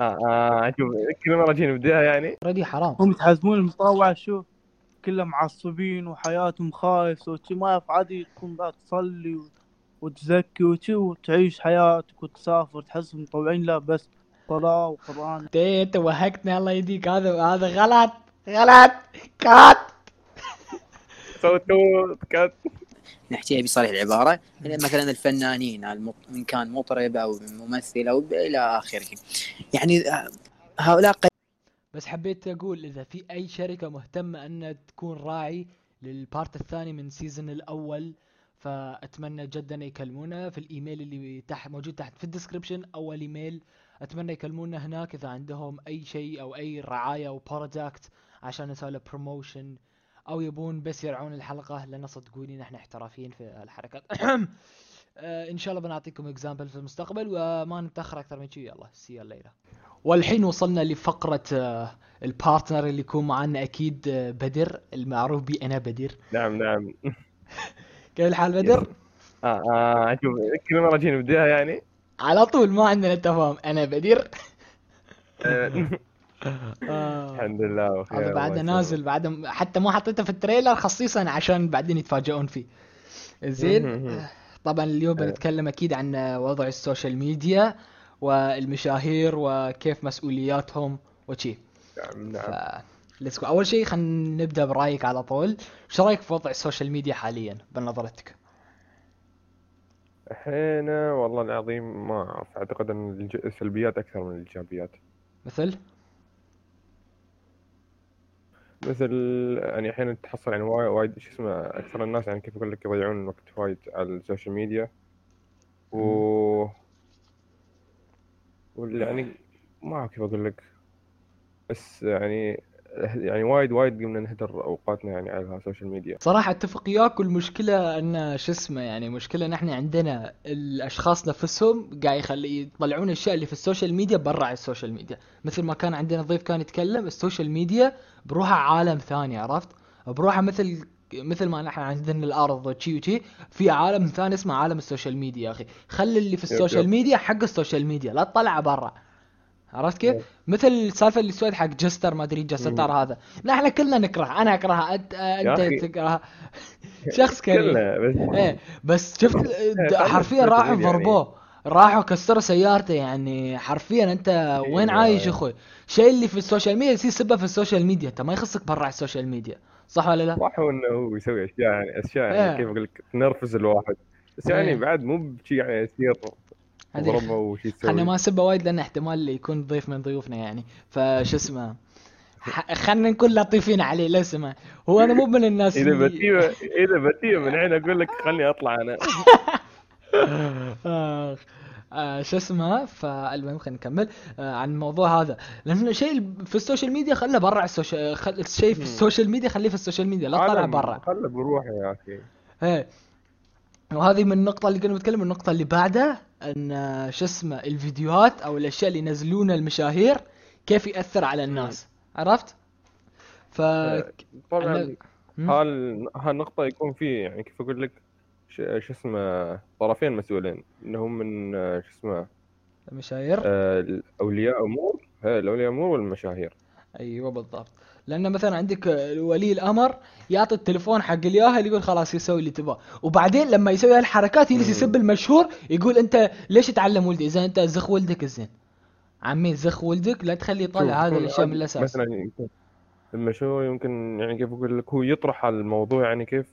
آه آه شوف كل مرة جينا نبداها يعني. أوريدي حرام. هم يتحزمون المطاوعة شوف كلهم معصبين وحياتهم خايسة وشي ما في عادي تكون بقى تصلي و- وتزكي وشي وتعيش حياتك وتسافر تحس مطوعين لا بس صلاة وقرآن. إنت إنت وهقتني الله يهديك هذا هذا غلط غلط كات. صوت كات. نحكيها بصريح العبارة مثلا الفنانين إن كان مطرب أو ممثل أو إلى آخره. يعني هؤلاء قد بس حبيت أقول إذا في أي شركة مهتمة أن تكون راعي لل part الثاني من season الأول فأتمنى جدا يكلمونا في الإيميل اللي تحت موجود تحت في ال description أول إيميل. أتمنى يكلمونا هناك إذا عندهم أي شيء أو أي رعاية أو product عشان نسوي له promotion أو يبون بس يرعون الحلقة لأن صدقوني نحن احترافيين في الحركات. آه، إن شاء الله بنعطيكم example في المستقبل وما نتأخر أكثر من شيء يلا سي الليلة والحين وصلنا لفقرة آه، ال partner اللي يكون معنا أكيد آه، بدر المعروف بي أنا بدر. نعم نعم. كيف الحال بدر؟ آه آه شوف كل مره جينا نبداها يعني. على طول ما عندنا تفاهم. أنا بدر. آه، آه. الحمد لله بخير هذا بعد نازل بعد حتى ما حطيته في ال trailer خصيصا عشان بعدين يتفاجئون فيه. زين؟ مهم. طبعا اليوم آه. بنتكلم أكيد عن وضع ال social media والمشاهير وكيف مسؤولياتهم وشي. نعم نعم. let's أول شيء خلينا نبدأ برأيك على طول. إيش رأيك في وضع ال social media حاليا بنظرتك؟ الحين والله العظيم ما أعرف. أعتقد إن السلبيات أكثر من الإيجابيات. مثل؟ مثل يعني أحيانا تحصل يعني وايد وايد شو اسمه أكثر الناس يعني كيف أقول لك يضيعون وقت وايد على ال social media. و وال- يعني ما أعرف كيف أقول لك بس يعني يعني وايد وايد قمنا نهدر أوقاتنا يعني على ال social media. صراحة أتفق وياك والمشكلة إن شو اسمه يعني مشكلة نحن عندنا الأشخاص نفسهم قاعد يخلي يطلعون الاشياء اللي في ال social media برا على ال social media. مثل ما كان عندنا ضيف كان يتكلم ال social media بروحها عالم ثاني عرفت؟ بروحها مثل مثل ما نحن عندنا الأرض وشي وشي في عالم ثاني اسمه عالم ال social media يا أخي. خلي اللي في ال social. media حق ال social media لا تطلعه برا. عرفت كيف؟ yep. مثل السالفة اللي سويت حق جستر ما أدري جستر هذا. نحن كلنا نكره أنا أكرهها. انت أنت. تكرهها. شخص كريم. إيه. بس شفت خلنا حرفيا راحوا يعني. ضربوه. راحوا كسروا سيارته. يعني حرفيا أنت وين يا- عايش أخوي؟ شيء اللي في ال social media يصير سبه في ال social media. انت ما يخصك برا ال social media. صح ولا لا؟ صح إنه هو يسوي أشياء يعني أشياء إيه. يعني كيف أقول لك تنرفز الواحد. بس يعني إيه. بعد مو بشي يعني يصير خلنا ما نسبه وايد لأن احتمال يكون ضيف من ضيوفنا يعني. فش اسمه؟ خلنا نكون لطيفين عليه لا سمع هو أنا مو من الناس إذا بتيه إذا بتيه من الحين أقول لك خلني أطلع أنا. آخ. آه شو اسمه؟ فالمهم خلينا نكمل. آه عن الموضوع هذا. لأنه شيء في ال social media خله برا ال social خل... الشيء في. ال social media خليه في ال social media لا عالم برا. خله بروحه يا أخي. إيه. وهذه من النقطة اللي كنا بنتكلم النقطة اللي بعدها. أن آه، شو اسمه الفيديوهات أو الأشياء اللي ينزلونها المشاهير كيف يأثر على الناس. عرفت؟ ف طبعا مم. هال هالنقطة يكون فيه يعني كيف أقول لك ش- شو اسمه طرفين مسؤولين. إنهم من آه، شو اسمه المشاهير؟ آه، اولياء أمور الأولياء أمور والمشاهير. أيوه بالضبط. لأن مثلا عندك ولي الأمر يعطي التليفون حق الياهل يقول خلاص يسوي اللي تبغاه. وبعدين لما يسوي هالحركات يجلس. يسب المشهور يقول أنت ليش تعلم ولدي إذا أنت زخ ولدك الزين. عمي زخ ولدك لا تخليه هذه يكون الأشياء من الأساس. مثلا المشهور يمكن يعني كيف أقول لك هو يطرح على الموضوع يعني كيف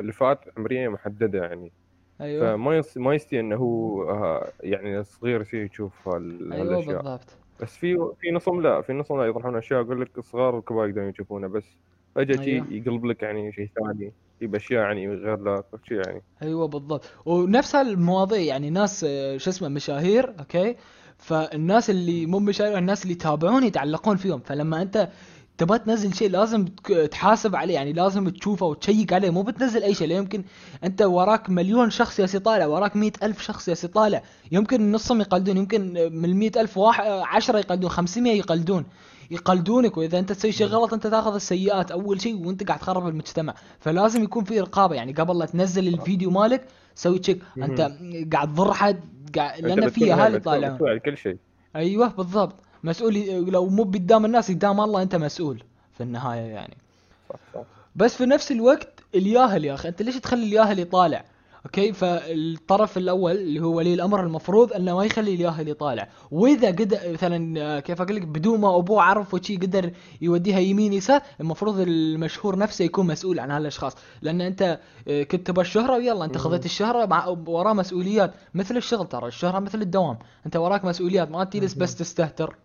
لفئات عمرية محددة يعني. أيوه. فما. ما يستي إنه هو آه، يعني صغير يشوف هال... أيوه هالأشياء. بالضبط. بس في في نصهم لا في نصهم لا يطرحون أشياء أقول لك الصغار والكبار يقدرون يشوفونه بس فجأة شيء أيوه. يقلب لك يعني شيء ثاني يجيب أشياء يعني غير لا شيء يعني. أيوه بالضبط. ونفس هالمواضيع يعني ناس شو اسمه مشاهير أوكي؟ فالناس اللي مو مشاهير الناس اللي يتابعون يتعلقون فيهم. فلما أنت تبغى تنزل شيء لازم تحاسب عليه يعني لازم تشوفه وتشيك عليه مو بتنزل أي شيء لا يمكن أنت وراك مليون شخص يا طالع وراك مئة ألف شخص يا طالع يمكن نصهم يقلدون يمكن من المئة ألف واحد عشرة يقلدون خمسمية يقلدون يقلدونك وإذا أنت تسوي شيء غلط أنت تأخذ السيئات أول شيء وأنت قاعد تخرب المجتمع. فلازم يكون في رقابة يعني قبل لا تنزل الفيديو مالك سوي تشيك أنت قاعد تضر حد قاعد لأن في اهالي على كل شيء. أيوه بالضبط. مسؤول لو مو قدام الناس قدام الله أنت مسؤول في النهاية يعني. بس في نفس الوقت الياهل يا أخي أنت ليش تخلي الياهل يطالع؟ أوكي؟ فالطرف الأول اللي هو ولي الأمر المفروض أنه ما يخلي الياهل يطالع. وإذا قدر مثلا آه، كيف أقول لك؟ بدون ما أبوه عرف وشي قدر يوديها يمين يسار المفروض المشهور نفسه يكون مسؤول عن هالأشخاص. لأن أنت آه، كنت تبغى الشهرة ويلا أنت. خذيت الشهرة مع وراه مسؤوليات مثل الشغل ترى الشهرة مثل الدوام. أنت وراك مسؤوليات ما تجلس بس تستهتر.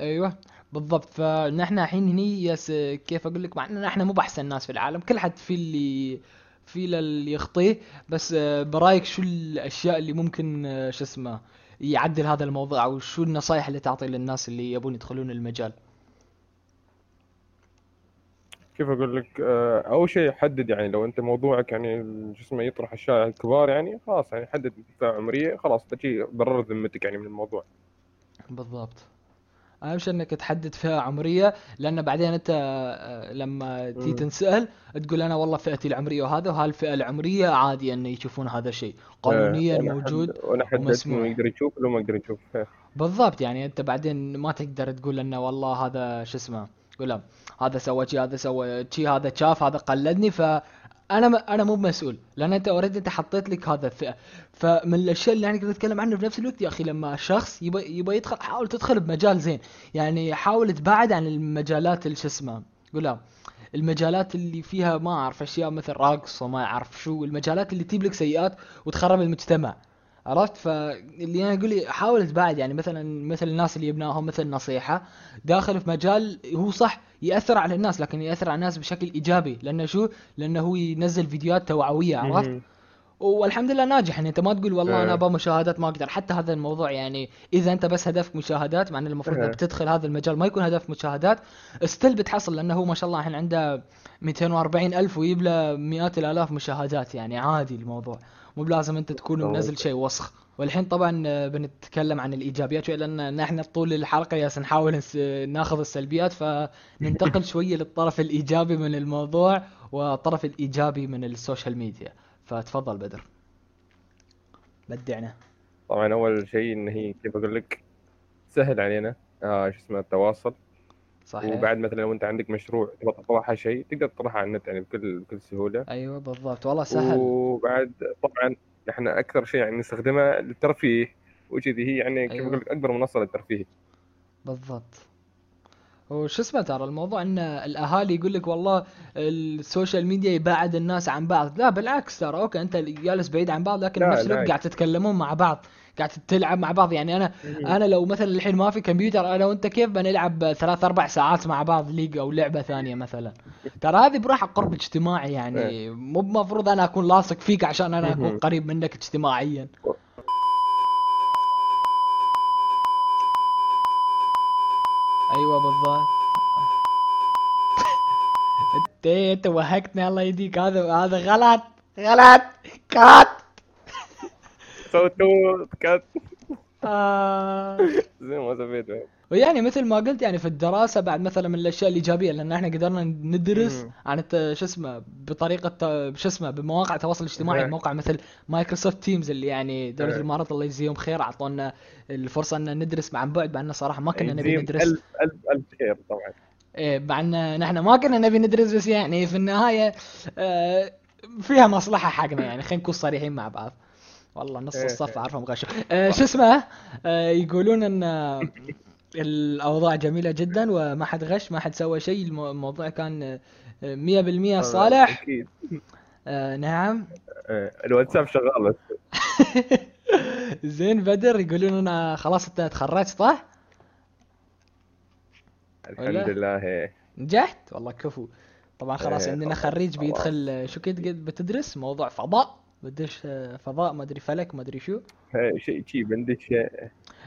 أيوه بالضبط. فنحن الحين هني يس كيف أقول لك؟ مع ان إحنا مو بأحسن ناس في العالم كل حد في اللي في اللي يخطيه بس آه، برأيك شو الأشياء اللي ممكن آه، شو اسمه يعدل هذا الموضوع أو شو النصائح اللي تعطي للناس اللي يبون يدخلون المجال؟ كيف أقول لك؟ آه، أول شيء حدد يعني لو أنت موضوعك يعني شو اسمه يطرح الشائع الكبار يعني خلاص يعني حدد فئه عمرية خلاص تجي برر ذمتك يعني من الموضوع. بالضبط. اهم شيء إنك تحدد فئة عمرية لأن بعدين أنت آه، لما تيجي. تنسأل تقول أنا والله فئتي العمرية وهذا وهالفئه العمرية عادي إن يشوفون هذا الشيء قانونيا آه، وأنا موجود ومسموح. يقدر يشوف ولا ما يقدر يشوف بالضبط يعني أنت بعدين ما تقدر تقول إنه والله هذا شو اسمه ولا هذا سوى شي هذا سوى شي هذا شاف هذا قلدني ف أنا م... أنا مو مسؤول لأن أنت اوريدي أنت حطيت لك هذا الفئة. فمن الأشياء اللي أنا كنت أتكلم عنه في نفس الوقت يا أخي لما شخص يبغى يبغى يدخل حاول تدخل بمجال زين. يعني حاول تبعد عن المجالات اللي شو اسمه قول لا المجالات اللي فيها ما أعرف أشياء مثل رقص وما أعرف شو المجالات اللي تجيب لك سيئات وتخرب المجتمع. عرفت فاللي أنا أقول حاول تبعد يعني مثلا مثل الناس اللي جبناهم مثل نصيحة داخل في مجال هو صح يأثر على الناس لكن يأثر على الناس بشكل إيجابي لأنه شو؟ لأنه هو ينزل فيديوهات توعوية عرفت؟ والحمد لله ناجح يعني أنت ما تقول والله أنا إيه. أبغى مشاهدات ما أقدر حتى هذا الموضوع يعني إذا أنت بس هدفك مشاهدات مع إن المفروض. إنك تدخل هذا المجال ما يكون هدف مشاهدات ستيل بتحصل لأنه هو ما شاء الله الحين عنده 240 ألف ويجيب له مئات الآلاف مشاهدات يعني عادي الموضوع مو بلازم أنت تكون. منزل شيء وسخ والحين طبعا بنتكلم عن الإيجابيات شوي لأن نحن طول الحلقة ياس نحاول ناخذ السلبيات فننتقل شوية للطرف الإيجابي من الموضوع والطرف الإيجابي من ال social media فتفضل بدر. بدعنا. طبعا أول شيء إن هي كيف أقول لك؟ سهل علينا. آه شو اسمه؟ التواصل. صحيح. وبعد مثلا لو أنت عندك مشروع تبغى تطرحه شيء تقدر تطرحه على النت يعني بكل بكل سهولة. أيوه بالضبط. والله سهل. وبعد طبعا إحنا أكثر شيء يعني نستخدمه للترفيه. وكذي هي يعني كيف أيوة. أقول لك؟ أكبر منصة للترفيه. بالضبط. وش اسمه ترى الموضوع إن الأهالي يقول لك والله ال social media يبعد الناس عن بعض. لا بالعكس ترى okay أنت جالس بعيد عن بعض لكن بنفس الوقت. قاعد تتكلمون مع بعض قاعد تلعب مع بعض. يعني أنا أنا لو مثلا الحين ما في كمبيوتر أنا وأنت كيف بنلعب ثلاث أربع ساعات مع بعض League أو لعبة ثانية مثلا؟ ترى هذه بروحها قرب اجتماعي يعني. مو المفروض أنا أكون لاصق فيك عشان أنا أكون. قريب منك اجتماعيا. أيوه بالضبط. انت أنت وهقتني الله يهديك هذا هذا غلط. غلط. كات. صوتوا كات. آه. زي ما سويت. ويعني مثل ما قلت يعني في الدراسة بعد مثلا من الأشياء الإيجابية لأن إحنا قدرنا ندرس مم. عن شو اسمه بطريقة ت- شو اسمه بمواقع التواصل الاجتماعي إيه. موقع مثل Microsoft Teams اللي يعني دولة إيه. الإمارات الله يجزيهم خير أعطونا الفرصة أن ندرس عن بعد مع أن صراحة ما كنا نبي يجزيهم ندرس الف الف ألف خير طبعا إيه مع إن نحن ما كنا نبي ندرس بس يعني في النهاية آه، فيها مصلحة حقنا يعني خلينا نكون صريحين مع بعض والله نص إيه، الصف إيه. عارفهم غشوا آه، شو اسمه آه، يقولون إن الأوضاع جميلة جدا وما حد غش ما حد سوى شيء المو- الموضوع كان آه، 100% صالح. أكيد. آه، نعم. آه، الواتساب شغال زين بدر يقولون أنا خلاص أنت تخرجت صح؟ الحمد؟ لله. نجحت؟ والله كفو. طبعا خلاص إيه، عندنا خريج. بيدخل شو كنت بتدرس؟ موضوع فضاء. بدش آه، فضاء ما أدري فلك ما أدري شو. إيه، شيء شيء بندش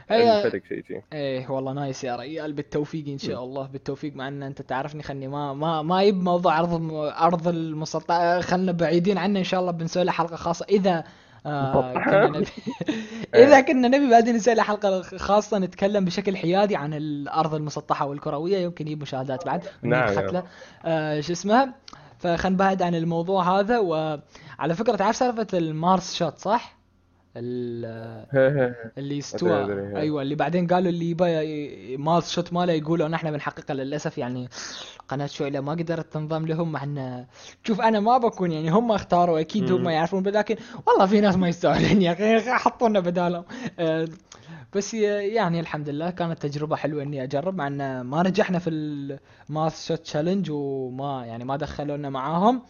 هي الفلك شيء شيء. إيه والله nice يا ريال بالتوفيق إن شاء الله. بالتوفيق مع إن أنت تعرفني. خلني ما ما ما يب موضوع عرض الم- عرض المسطح خلنا بعيدين عنه إن شاء الله. بنسوي له حلقة خاصة. إذا آه؟ كنا نبي إذا كنا نبي بعدين نسوي له حلقة خاصة نتكلم بشكل حيادي عن الأرض المسطحة والكروية. يمكن يجيب مشاهدات بعد. نعم، ونجيب نعم. ختله آه شو اسمه فخلنا نبعد عن الموضوع هذا. وعلى فكرة تعرف سالفة ال Mars Shot صح؟ اللي استوى هي. أيوه اللي بعدين قالوا اللي يبا Mars Shot ماله يقولوا نحن بنحققها للأسف يعني قناة شعله ما قدرت تنضم لهم مع إن شوف أنا ما بكون يعني هم اختاروا أكيد هم. يعرفون لكن والله في ناس ما يستاهلون يا أخي حطونا بدالهم آه، بس يعني الحمد لله كانت تجربة حلوة إني أجرب مع إن ما نجحنا في ال Mars Shot challenge وما يعني ما دخلونا معاهم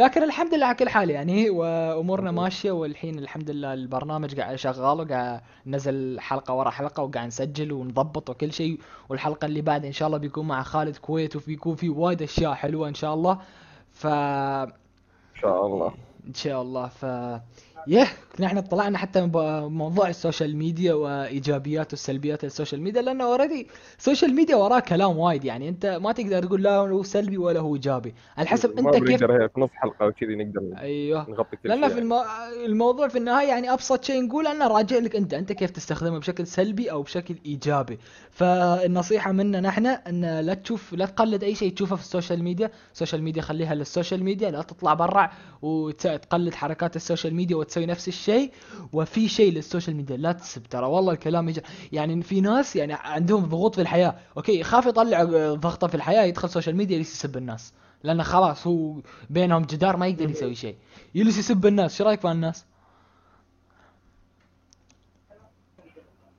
لكن الحمد لله على كل حال يعني وأمورنا ماشية والحين الحمد لله البرنامج قاعد شغال وقاعد نزل حلقة ورا حلقة وقاعد نسجل ونضبط وكل شيء. والحلقة اللي بعد إن شاء الله بيكون مع خالد كويت وبيكون في وايد أشياء حلوة إن شاء الله. ف إن شاء الله. إن شاء الله. ف yeah نحن طلعنا حتى بموضوع ال social media وايجابيات والسلبيات ال social media لأنه already ال social media وراه كلام وايد يعني. أنت ما تقدر تقول لا هو سلبي ولا هو إيجابي. على حسب أنت كيف بنقدر هي في نص حلقة وكذي نقدر أيوه. نغطي كل لأن في يعني. المو... الموضوع في النهاية يعني أبسط شيء نقول أنه راجع لك أنت أنت كيف تستخدمه بشكل سلبي أو بشكل إيجابي. فالنصيحة منا نحن أن لا تشوف لا تقلد أي شيء تشوفه في ال social media. ال social media خليها لل social media لا تطلع برا وتقلد حركات ال social media وتسوي نفس الشيء وفي شيء لل social media لا تسب ترى. والله الكلام يجي يعني في ناس يعني عندهم ضغوط في الحياة. okay يخاف يطلع ضغطة في الحياة يدخل ال social media يسب الناس. لأنه خلاص هو بينهم جدار ما يقدر يسوي شيء. يجلس يسب الناس. شو رأيك في الناس؟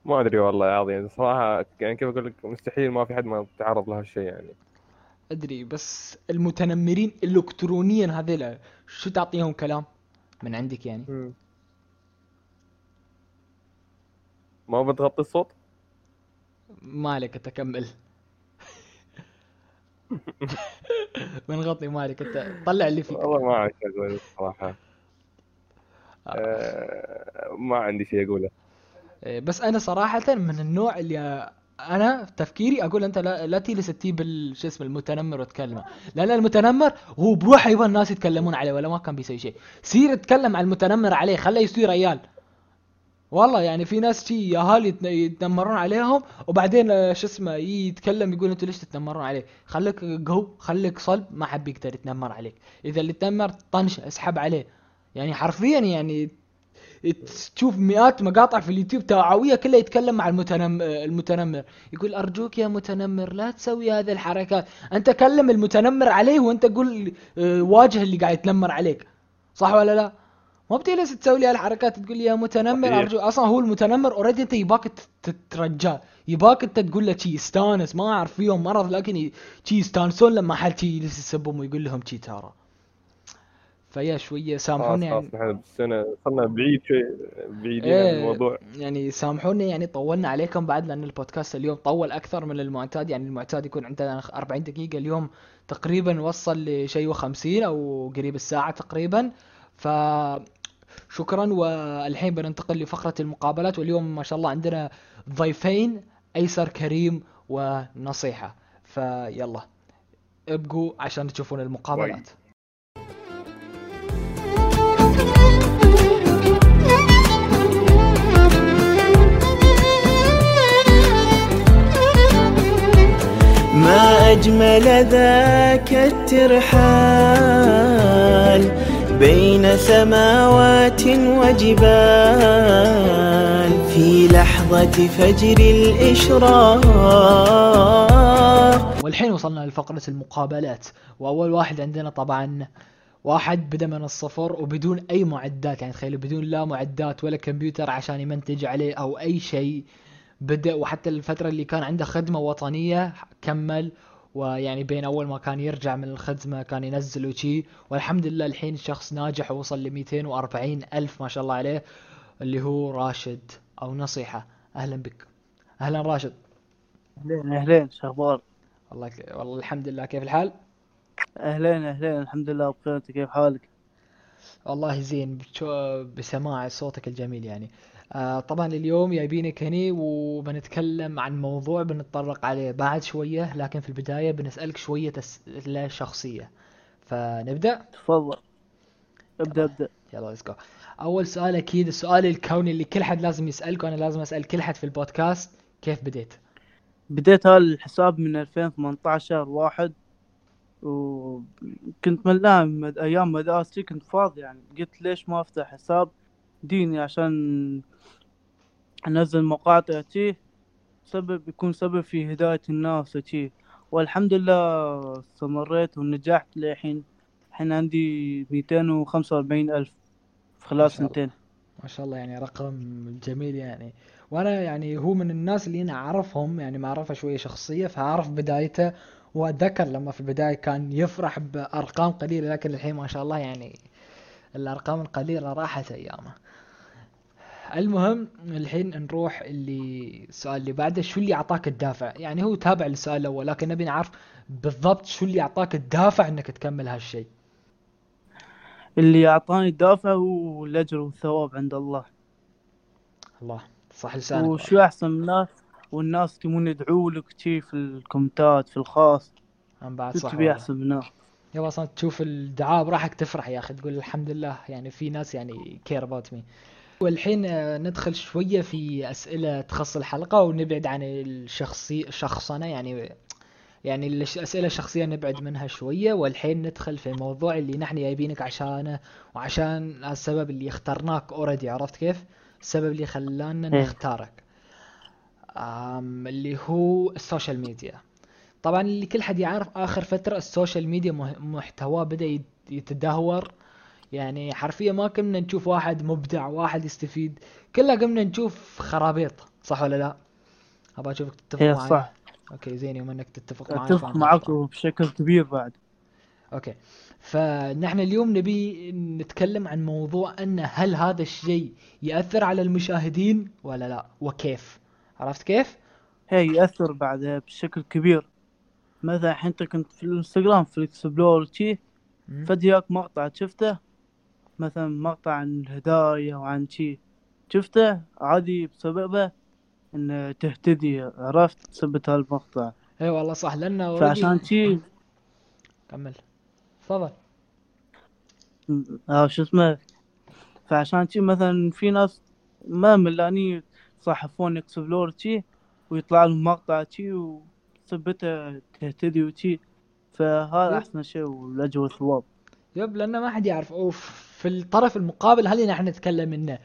ما أدري والله يا عظيم. صراحة يعني كيف أقول لك مستحيل ما في حد ما تعرض لهالشيء يعني. أدري بس المتنمرين الكترونيا هذيلا شو تعطيهم كلام؟ من عندك يعني؟ ما بتغطي الصوت؟ مالك انت كمل بنغطي مالك. انت طلع اللي فيك. والله ما اعرف شو أقول صراحة آه، ما عندي شيء أقوله. إيه، بس أنا صراحة من النوع اللي أنا تفكيري أقول أنت لا, لا تجلس تجيب شو اسمه المتنمر وتكلمه لأن المتنمر هو بروحه يبغى الناس يتكلمون عليه ولا ما كان بيسوي شيء. سير اتكلم عن المتنمر عليه خليه يصير ريال. والله يعني في ناس شي اهالي يتن- يتنمرون عليهم وبعدين آه، شو اسمه يتكلم يقول أنتوا ليش تتنمرون عليه؟ خليك قهو خليك صلب ما حد يقدر يتنمر عليك. إذا اللي تنمر طنش اسحب عليه. يعني حرفيا يعني تشوف مئات مقاطع في اليوتيوب توعوية كلها يتكلم مع المتنم... المتنمر. يقول أرجوك يا متنمر لا تسوي هذه الحركات أنت كلم المتنمر عليه وأنت قول آه، واجه اللي قاعد يتنمر عليك. صح ولا لا؟ ما بتجلس تسوي لي هالحركات تقول لي يا متنمر صحيح. أرجوك أصلا هو المتنمر already أنت يباك تت- تترجاه. يباك أنت تقول له شي يستانس ما أعرف فيهم مرض لكن شي يستانسون لما حد يجلس يسبهم ويقول لهم شي ترى. فيا شوية خلاص سامحوني يعني. خلاص نحن بالسنه صرنا بعيد شوي بعيدين عن إيه، الموضوع. يعني سامحوني يعني طولنا عليكم بعد لأن البودكاست اليوم طول أكثر من المعتاد. يعني المعتاد يكون عندنا 40 دقيقة اليوم تقريبا وصل لشيء و50 أو قريب الساعة تقريبا. ف شكرا والحين بننتقل لفقرة المقابلات. واليوم ما شاء الله عندنا ضيفين أيسر كريم ونصيحة. فيلا ابقوا عشان تشوفون المقابلات. ما أجمل ذاك الترحال بين سماوات وجبال في لحظة فجر الإشراق. والحين وصلنا لفقرة المقابلات وأول واحد عندنا طبعا واحد بدأ من الصفر وبدون أي معدات يعني تخيلوا بدون لا معدات ولا كمبيوتر عشان يمنتج عليه أو أي شيء بدأ وحتى الفترة اللي كان عنده خدمة وطنية كمل ويعني بين أول ما كان يرجع من الخدمة كان ينزل وشي والحمد لله الحين شخص ناجح ووصل ل 240 ألف ما شاء الله عليه اللي هو راشد أو نصيحة أهلا بك أهلا راشد أهلين أهلين شو أخبار؟ والله. والله الحمد لله كيف الحال؟ أهلين أهلين. الحمد لله بخير أنت كيف حالك؟ والله زين. بسماع صوتك الجميل يعني. آه طبعا اليوم جايبينك هني وبنتكلم عن موضوع بنتطرق عليه بعد شوية لكن في البداية بنسألك شوية أسئلة شخصية فنبدأ؟ تفضل. ابدأ ابدأ. يلا let's go أول سؤال أكيد السؤال الكوني اللي كل حد لازم يسألك وأنا لازم أسأل كل حد في البودكاست كيف بديت؟ بديت هالحساب من 2018 واحد. وكنت ملان مد- أيام مدرستي كنت فاضي يعني. قلت ليش ما أفتح حساب ديني عشان أنزل مقاطع تي سبب يكون سبب في هداية الناس تي والحمد لله استمريت ونجحت للحين الحين عندي ميتين وخمسة وأربعين ألف. في خلال سنتين ما شاء الله يعني رقم جميل يعني. وأنا يعني هو من الناس اللي أنا أعرفهم يعني معرفة شوية شخصية فأعرف بدايته وأتذكر لما في البداية كان يفرح بأرقام قليلة لكن الحين ما شاء الله يعني الأرقام القليلة راحت أيامه. المهم الحين نروح اللي السؤال اللي بعده شو اللي أعطاك الدافع؟ يعني هو تابع للسؤال الأول لكن نبي نعرف بالضبط شو اللي أعطاك الدافع إنك تكمل هالشيء. اللي أعطاني الدافع هو الأجر والثواب عند الله. الله صح لسانك. وشو أحسن من الناس؟ والناس تبون يدعوا لك تي في الكومنتات في الخاص. هم بعد صح تبي أحسن من يلا أصلا تشوف الدعاء براحك تفرح يا أخي تقول الحمد لله. يعني في ناس يعني care about me والحين آه، ندخل شوية في أسئلة تخص الحلقة ونبعد عن الشخصي شخصنة يعني يعني الأسئلة الشخصية نبعد منها شوية. والحين ندخل في الموضوع اللي نحن جايبينك عشانه وعشان السبب اللي اخترناك already عرفت كيف؟ السبب اللي خلانا إيه. نختارك. اللي هو ال social media. طبعا اللي كل حد يعرف آخر فترة السوشيال ميديا محتواه بدأ يت- يتدهور. يعني حرفيا ما كنا نشوف واحد مبدع واحد يستفيد. كلها قمنا نشوف خرابيط صح ولا لا؟ أبغى أشوفك تتفق هي معي؟ صح. okay زين يوم إنك تتفق معي غلطان. معاكم بشكل كبير بعد. okay. فنحن اليوم نبي نتكلم عن موضوع إن هل هذا الشيء يأثر على المشاهدين ولا لا وكيف؟ عرفت كيف؟ هي يأثر بعد بشكل كبير. مثلا الحين انت كنت في الانستغرام في ال explore مم. فجأة مقطع شفته مثلا مقطع عن الهدايا وعن شي شفته عادي بسببه إن تهتدي عرفت؟ سبت هالمقطع. إي والله صح لأنه فعشان شي كمل. تفضل. آه شو اسمه؟ فعشان شي مثلا في ناس ما ملاني يتصفحون explore شي ويطلع لهم مقطع شي وسبته تهتدي وشي فهذا. أحسن شيء والاجر والثواب yep لأنه ما حد يعرف. اوف في الطرف المقابل هل نحن نتكلم منه.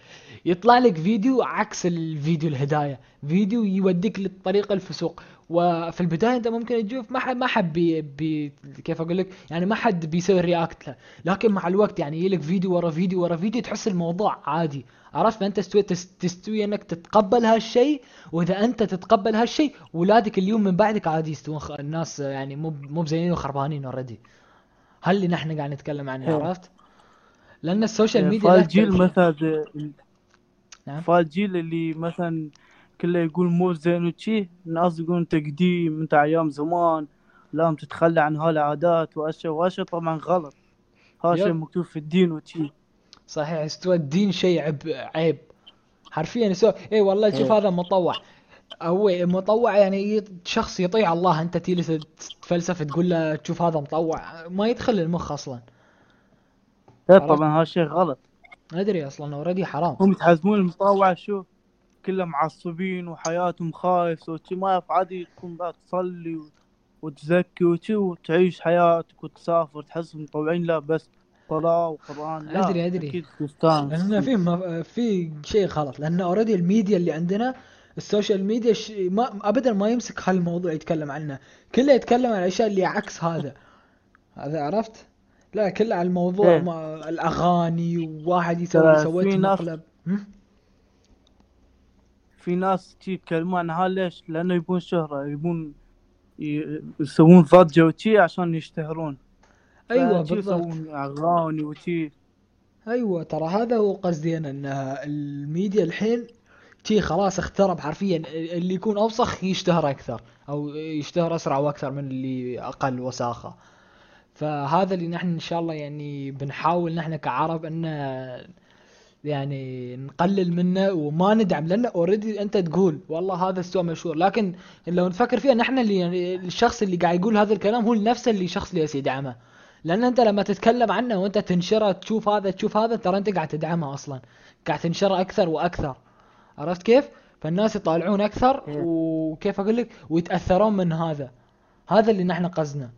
يطلع لك فيديو عكس الفيديو الهداية فيديو يوديك للطريق الفسوق. وفي البداية انت ممكن تشوف ما حد ما حد بي, بي كيف أقول لك يعني ما حد بيسوي react له لكن مع الوقت يعني يجي لك فيديو ورا فيديو ورا فيديو تحس الموضوع عادي عرفت فأنت تستوي تس- تستوي إنك تتقبل هالشيء وإذا أنت تتقبل هالشيء اولادك اليوم من بعدك عادي يستوون الناس يعني مو مو بزينين وخربانين already هل اللي نحن قاعد نتكلم عنه إيه. عرفت؟ لأن ال social media له فالجيل. مثلا نعم. فالجيل اللي مثلا كله يقول مو زين وشي الناس يقولون تقديم انت أيام زمان لازم تتخلى عن هالعادات واشياء واشياء طبعا غلط. هذا. شيء مكتوب في الدين وشي. صحيح استوى الدين شيء عب عيب. حرفيا so اي والله شوف إيه. هذا مطوع. هو مطوع يعني شخص يطيع الله أنت تجلس تتفلسف تقول له تشوف هذا مطوع. ما يدخل المخ أصلا. لا عرفت. طبعا هذا شيء غلط. أدري أصلا already حرام. هم يتحزمون المطوع شو كلهم معصبين وحياتهم خايسة وشي ما يعرف عادي تكون بقى تصلي وتزكي وشي وتعيش حياتك وتسافر تحس مطوعين لا بس صلاة وقرآن لا أدري- أدري. أكيد تستانس لأن في ما في شيء غلط لأن already ال media اللي عندنا ال social media ش... ما ابدا ما يمسك هالموضوع يتكلم عنه كله يتكلم عن الأشياء اللي عكس هذا هذا عرفت لا كله على الموضوع إيه. ما... الأغاني وواحد يسوي سويت مقلب؟ في ناس تي يتكلمون عنها ليش؟ لأنه يبون شهرة يبون يسوون ضجة وشي عشان يشتهرون. أيوه بالضبط. يسوون أغاني وشي. أيوه ترى هذا هو قصدي أنا إن الميديا الحين شي خلاص اخترب حرفيا اللي يكون أوسخ يشتهر أكثر أو يشتهر أسرع وأكثر من اللي أقل وساخة. فهذا اللي نحن إن شاء الله يعني بنحاول نحن كعرب أن يعني نقلل منه وما ندعم لأنه اوريدي أنت تقول والله هذا استوى مشهور. لكن لو نفكر فيها نحن اللي يعني الشخص اللي قاعد يقول هذا الكلام هو نفسه اللي شخص اللي يدعمه. لأن أنت لما تتكلم عنه وأنت تنشره تشوف هذا تشوف هذا ترى أنت قاعد تدعمه أصلا. قاعد تنشره أكثر وأكثر. عرفت كيف؟ فالناس يطالعون أكثر إيه. وكيف أقول لك؟ ويتأثرون من هذا. هذا اللي نحن قصدنا.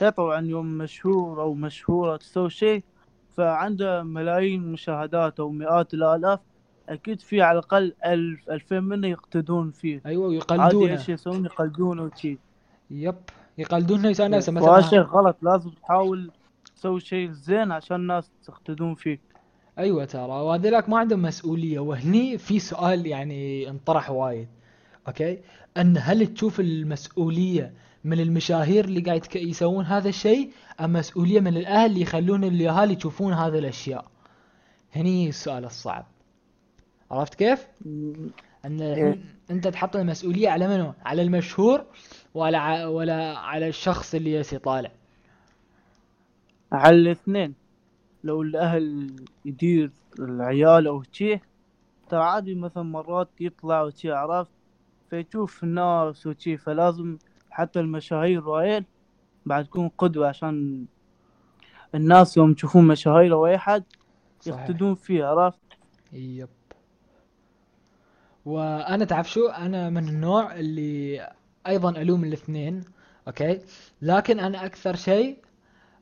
هي طبعا يوم مشهور أو مشهورة تسوي شيء فعنده ملايين مشاهدات أو مئات الالاف أكيد في على الأقل ألف ألفين منه يقتدون فيه. أيوه عادي ويقلدونه إيش يسوون؟ يقلدونه وشي. يب يقلدونه يسوون نفسه مثلا شيء غلط. لازم تحاول تسوي شيء زين عشان الناس يقتدون فيك أيوه ترى. وهذولاك ما عندهم مسؤولية. وهني في سؤال يعني انطرح وايد. أوكي؟ أن هل تشوف المسؤولية من المشاهير اللي قاعد يسوون هذا الشيء أم مسؤولية من الأهل اللي يخلون الاهالي يشوفون هذه الأشياء. هني السؤال الصعب. عرفت كيف؟ أن إيه. أنت تحط المسؤولية على منو؟ على المشهور ولا ع- ولا على الشخص اللي يسي طالع على الاثنين. لو الأهل يدير العيال أو شي ترى عادي مثلا مرات يطلع وشي عرفت؟ فيشوف الناس وشي فلازم حتى المشاهير وعيل بعد تكون قدوة عشان الناس يوم يشوفون مشاهير أو أي حد. يقتدون فيه عرفت؟ يب. وأنا تعرف شو؟ أنا من النوع اللي أيضا ألوم الاثنين أوكي؟ لكن أنا أكثر شيء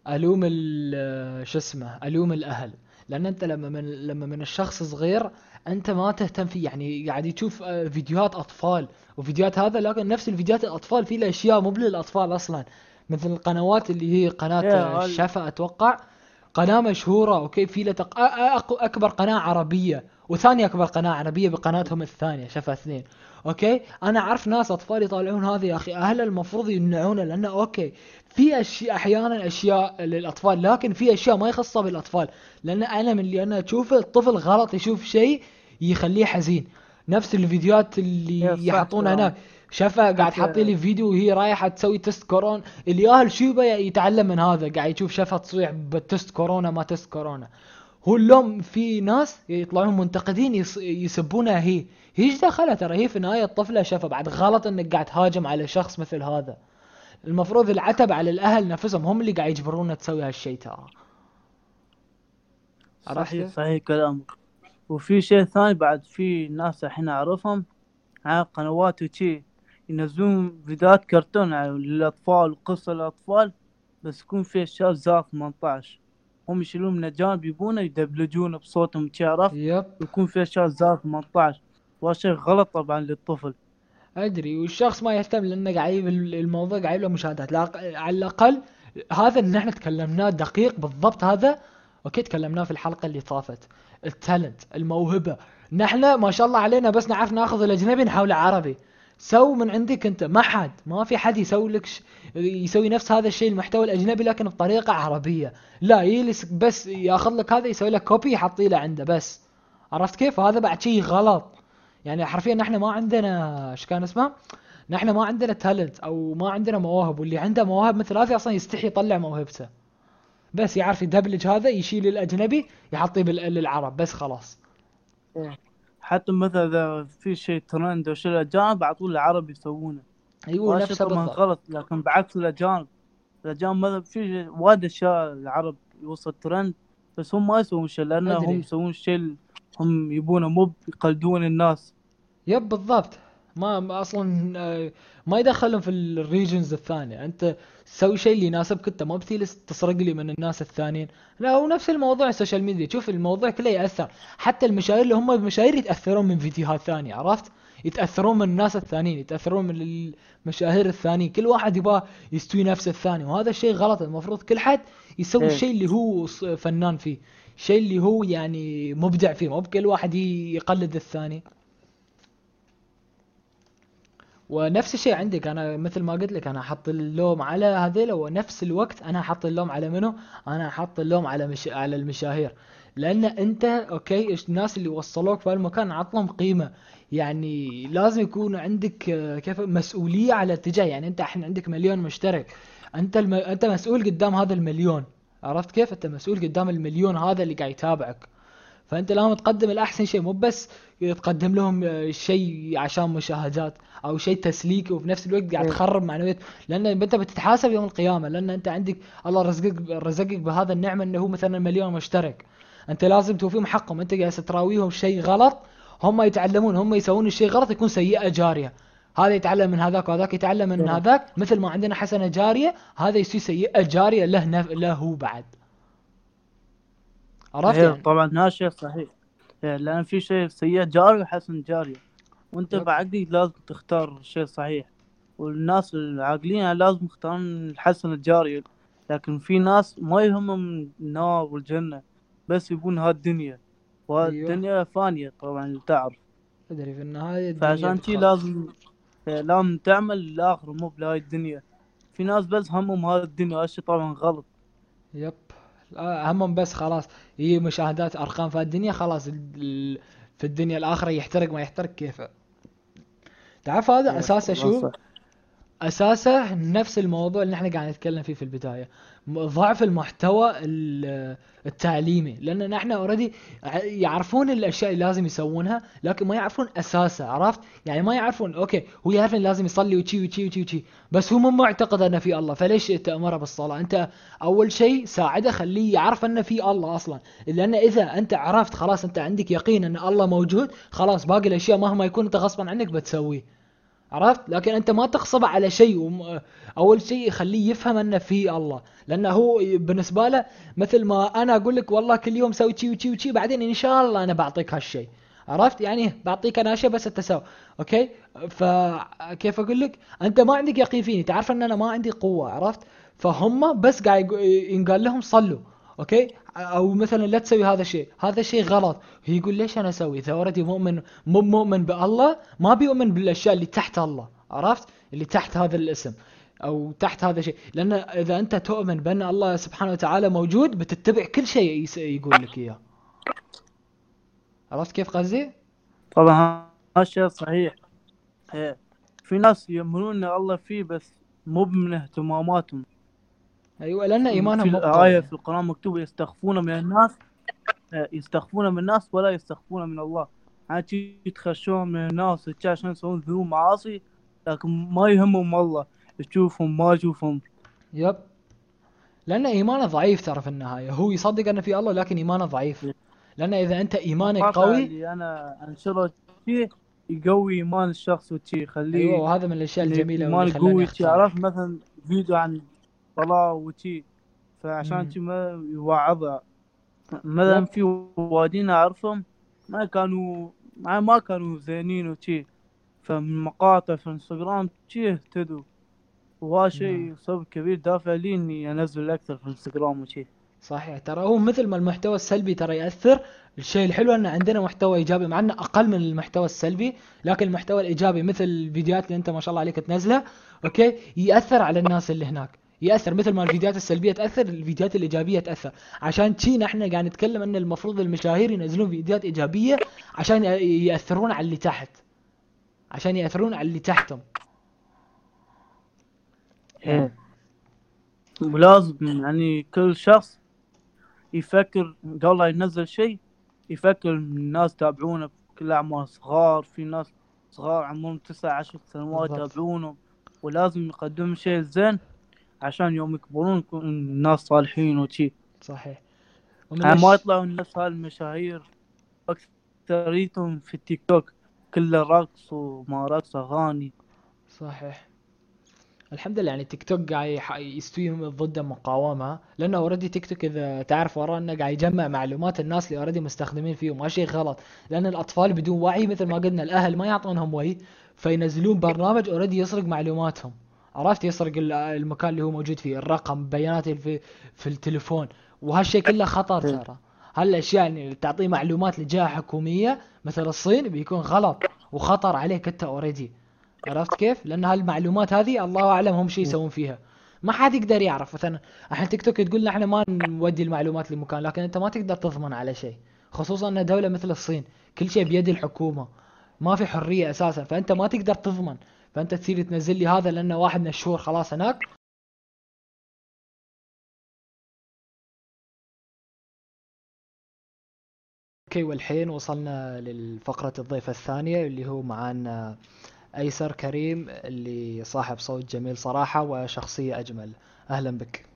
ألوم ال- شو اسمه؟ ألوم الأهل. لأن أنت لما من لما من الشخص صغير أنت ما تهتم فيه. يعني قاعد يشوف آه، فيديوهات أطفال وفيديوهات هذا لكن نفس الفيديوهات الأطفال في اشياء مو للاطفال أصلا. مثل القنوات اللي هي قناة يا آه،. الشفا أتوقع. قناة مشهورة أوكي في له تق... أ- أ- أكبر قناة عربية وثاني أكبر قناة عربية بقناتهم الثانية شفا اثنين. أوكي؟ أنا أعرف ناس أطفال يطالعون هذه يا أخي. أهل المفروض يمنعونه لأنه أوكي في أشياء أحيانا أشياء للأطفال لكن في أشياء ما يخصها بالأطفال. لأن أنا من اللي أنا اشوفه الطفل غلط يشوف شيء يخليه حزين. نفس الفيديوهات اللي يحطونها. هناك شافها قاعد حاطين لي فيديو وهي رايحة تسوي test كورونا الياهل شو يتعلم من هذا قاعد يشوف شافها تصيح بال test كورونا ما test كورونا هو اللوم في ناس يطلعون منتقدين يس- يسبونها هي. هي إيش دخلها ترى هي في النهايه الطفلة شافها بعد غلط إنك قاعد تهاجم على شخص مثل هذا. المفروض العتب على الأهل نفسهم هم اللي قاعد يجبرونها تسوي هالشيء ترى. صحيح؟ صحيح كلامك. وفي شيء ثاني بعد في ناس الحين أعرفهم على قنوات وشي ينزلون فيديوهات كرتون على- للاطفال وقصة للاطفال بس يكون في أشياء زار 18 هم يشيلون من الجانب يبونه يدبلجونه بصوتهم شي عرفت؟ يب. يكون في اشياء زار 18 وهذا شيء غلط طبعا للطفل. أدري. والشخص ما يهتم لأنه قاعد يجيب الموضوع قاعد له مشاهدات. على الأقل هذا اللي إحنا تكلمناه دقيق بالضبط هذا أوكي تكلمناه في الحلقة اللي طافت. ال talent الموهبة. نحن ما شاء الله علينا بس نعرف ناخذ الأجنبي نحوله عربي سوي من عندك أنت. ما حد ما في حد يسوي لك ش... يسوي نفس هذا الشيء المحتوى الأجنبي لكن بطريقة عربية. لا يجلس بس يأخذ لك هذا يسوي لك copy يحطيه له عنده بس. عرفت كيف؟ هذا بعد شيء غلط. يعني حرفيا نحن ما عندنا إيش كان اسمه؟ نحن ما عندنا تالنت أو ما عندنا مواهب. واللي عنده مواهب مثل هذه أصلا يستحي يطلع موهبته. بس يعرف يدبلج هذا يشيل الأجنبي يحطيه بال- للعرب. بس خلاص. حتى مثلا إذا في شيء ترند أو شيء الاجانب على طول العرب يسوونه. أيوه نفسه طبعا غلط لكن بعكس الأجانب. الأجانب مثلا في وايد أشياء العرب يوصل ترند بس هم ما يسوون شيء لأن أدري. هم يسوون شيء هم يبونه مو يقلدون الناس. يب بالضبط. ما أصلا آه، ما يدخلهم في ال regions الثانية. أنت سوي شيء اللي يناسبك انت ما بتجلس تسرق لي من الناس الثانيين. لا هو نفس الموضوع ال social media شوف الموضوع كله يأثر. حتى المشاهير اللي هم مشاهير يتأثرون من فيديوهات ثانية عرفت؟ يتأثرون من الناس الثانيين يتأثرون من المشاهير الثانيين كل واحد يبغى يستوي نفس الثاني وهذا الشيء غلط. المفروض كل حد يسوي إيه. الشيء اللي هو فنان فيه. الشيء اللي هو يعني مبدع فيه. مو بكل واحد يقلد الثاني. ونفس الشيء عندك. أنا مثل ما قلت لك أنا أحط اللوم على هذيلا ونفس الوقت أنا أحط اللوم على منو؟ أنا أحط اللوم على مش... على المشاهير. لأن أنت أوكي الناس اللي وصلوك في المكان عطلهم قيمة. يعني لازم يكون عندك آه، كيف مسؤولية على اتجاه يعني أنت الحين عندك مليون مشترك. أنت الم... أنت مسؤول قدام هذا المليون. عرفت كيف؟ أنت مسؤول قدام المليون هذا اللي قاعد يتابعك. فأنت لازم تقدم الأحسن شيء مو بس تقدم لهم شيء عشان مشاهدات أو شيء تسليكي وفي نفس الوقت قاعد إيه. تخرب معنويات لأن أنت بتتحاسب يوم القيامة لأن أنت عندك الله رزقك رزقك بهذا النعمة إنه هو مثلا مليون مشترك أنت لازم توفيهم حقهم أنت جالس تراويهم شيء غلط هم يتعلمون هم يسوون الشيء غلط يكون سيئة جارية هذا يتعلم من هذاك وهذاك يتعلم من إيه. هذاك مثل ما عندنا حسنة جارية هذا يصير سيئة جارية له نف... له هو بعد عرفت إيه يعني؟ طبعا هذا شيء صحيح. إيه لأن في شيء سيئة جاري وحسن جارية وأنت يب. بعقلك لازم تختار شيء صحيح. والناس العاقلين لازم يختارون الحسن الجاري. لكن في ناس ما يهمهم النار والجنة بس يبون هالدنيا والدنيا فانية طبعا تعرف. أدري في النهاية الدنيا فعشان شي بتخلص. لازم إيه لازم تعمل للآخر مو بهاي الدنيا. في ناس بس همهم هذا الدنيا هالشي طبعا غلط. يب. همهم بس خلاص. هي مشاهدات أرقام في الدنيا خلاص في الدنيا الآخرة يحترق ما يحترق كيفه تعرف هذا إيه، أساسه شو. أساسه نفس الموضوع اللي إحنا قاعد نتكلم فيه في البداية. ضعف المحتوى ال- التعليمي. لأن نحن اوريدي يعرفون الأشياء اللي لازم يسوونها لكن ما يعرفون أساسها عرفت؟ يعني ما يعرفون أوكي هو يعرف إن لازم يصلي وشي وشي وشي وشي بس هو مو معتقد ان في الله فليش تأمره بالصلاة؟ أنت أول شيء ساعده خليه يعرف ان في الله أصلا. لأن إذا أنت عرفت خلاص أنت عندك يقين إن الله موجود خلاص باقي الأشياء مهما يكون أنت غصبا عنك بتسويه. عرفت؟ لكن أنت ما تغصب على شيء وم... أول شيء خليه يفهم أنه في الله. لأنه هو بالنسبة له مثل ما أنا أقول لك والله كل يوم سوي شي وشي وشي بعدين إن شاء الله أنا بعطيك هالشيء. عرفت؟ يعني بعطيك أنا شيء بس أنت سوي أوكي؟ فكيف أقول لك؟ أنت ما عندك يقين فيني. تعرف أن أنا ما عندي قوة عرفت؟ فهم بس قاعد ينقال لهم صلوا. أوكي؟ أو مثلا لا تسوي هذا الشيء. هذا الشيء غلط. يقول ليش أنا أسوي؟ إذا already مؤمن مو مؤمن بالله ما بيؤمن بالأشياء اللي تحت الله. عرفت؟ اللي تحت هذا الاسم أو تحت هذا الشيء. لأن إذا أنت تؤمن بأن الله سبحانه وتعالى موجود بتتبع كل شيء يقول لك إياه. عرفت كيف قصدي؟ طبعا هذا شيء صحيح. إيه. في ناس يؤمنون إن الله فيه بس مو من اهتماماتهم. أيوه لأن إيمانهم في قوي. في القرآن مكتوب يستخفون من الناس إيه، يستخفون من الناس ولا يستخفون من الله. يعني شي يتخشون من الناس عشان يسوون ذنوب معاصي لكن ما يهمهم الله. تشوفهم ما يشوفهم. يب. لأن إيمانه ضعيف ترى في النهاية. هو يصدق ان في الله لكن إيمانه ضعيف. لأن إذا أنت إيمانك قوي اللي أنا أنشره شي يقوي إيمان الشخص وشي يخليه أيوه وهذا من الأشياء الجميلة خلاني قوي عرفت مثلا فيديو عن صلاة وشي. فعشان. شي ما يوعظها مثلا. في وايدين أعرفهم ما كانوا ما كانوا زينين وشي. فمن مقاطع في إنستغرام شي اهتدوا. وهذا شيء. سبب كبير. دافع لي إني أنزل أكثر في إنستغرام وشي. صحيح. ترى هو مثل ما المحتوى السلبي ترى يأثر. الشيء الحلو أن عندنا محتوى إيجابي مع انه أقل من المحتوى السلبي. لكن المحتوى الإيجابي مثل الفيديوهات اللي أنت ما شاء الله عليك تنزلها أوكي؟ يأثر على الناس اللي هناك. يأثر مثل ما الفيديوهات السلبية تأثر الفيديوهات الإيجابية تأثر عشان شي إحنا قاعد نتكلم إن المفروض المشاهير ينزلون فيديوهات إيجابية عشان ي- يأثرون على اللي تحت عشان يأثرون على اللي تحتهم إيه. ولازم يعني كل شخص يفكر قبل لا ينزل شيء يفكر الناس تابعونه كل أعمار صغار في ناس صغار عمرهم تسع عشر سنوات. يتابعونه ولازم يقدم شيء زين عشان يوم يكبرون يكون الناس صالحين وشي. صحيح. يعني ما يطلعوا الناس هالمشاهير أكثريتهم في التيك توك كله رقص وما رقص أغاني. صحيح. الحمد لله يعني تيك توك قاعد يح- يستوي ضد مقاومة لأنه already تيك توك إذا تعرف وراه إنه قاعد يجمع معلومات الناس اللي already مستخدمين فيه وما شيء غلط. لأن الأطفال بدون وعي مثل ما قلنا الأهل ما يعطونهم وعي فينزلون برنامج already يسرق معلوماتهم. عرفت؟ يسرق ال- المكان اللي هو موجود فيه الرقم بيانات في في التليفون. وهالشيء كله خطر ترى. هالأشياء يعني اللي تعطيه معلومات لجهة حكومية مثل الصين بيكون غلط وخطر عليك أنت already عرفت كيف؟ لأن هالمعلومات هذه الله أعلم هم شو يسوون فيها. ما حد يقدر يعرف. مثلا الحين تيك توك تقول لنا إحنا ما نودي المعلومات لمكان لكن أنت ما تقدر تضمن على شيء. خصوصا إن دولة مثل الصين كل شيء بيد الحكومة ما في حرية أساسا. فأنت ما تقدر تضمن. فأنت تصير تنزل لي هذا لأنه واحد مشهور خلاص هناك. أوكي والحين وصلنا للفقرة الضيف الثانية اللي هو معانا أيسر كريم اللي صاحب صوت جميل صراحة وشخصية أجمل. أهلا بك.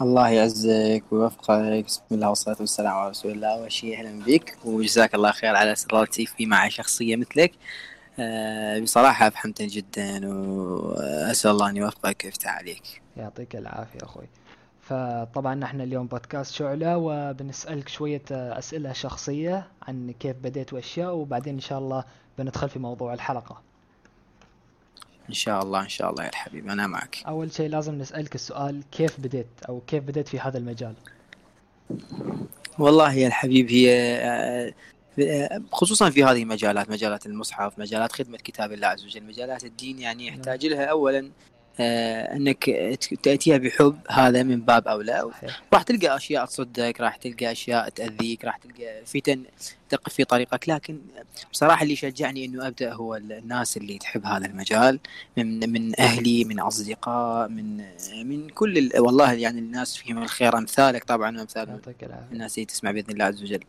الله يعزك ويوفقك. بسم الله والصلاة والسلام على رسول الله. أول شيء أهلا بك. وجزاك الله خير على سرارتي في مع شخصية مثلك. بصراحة أفهمتني جدا وأسأل الله أن يوفقك ويفتح عليك. يعطيك العافية أخوي. فطبعا نحن اليوم بودكاست شعلة وبنسألك شوية آه، أسئلة شخصية عن كيف بديت وأشياء وبعدين إن شاء الله بندخل في موضوع الحلقة. إن شاء الله إن شاء الله يا الحبيب أنا معك. أول شيء لازم نسألك السؤال كيف بديت؟ أو كيف بديت في هذا المجال؟ والله يا الحبيب هي آه، آه، خصوصا في هذه المجالات مجالات المصحف مجالات خدمة كتاب الله عز وجل مجالات الدين يعني يحتاج لها أولا آه، أنك تأتيها بحب هذا من باب أولى. صحيح. راح تلقى أشياء تصدك راح تلقى أشياء تأذيك راح تلقى فتن تقف في طريقك. لكن بصراحة اللي شجعني إنه أبدأ هو الناس اللي تحب هذا المجال من من أهلي من أصدقاء من من كل ال- والله يعني الناس فيهم الخير. أمثالك طبعا العافية. الناس اللي تسمع بإذن الله عز وجل.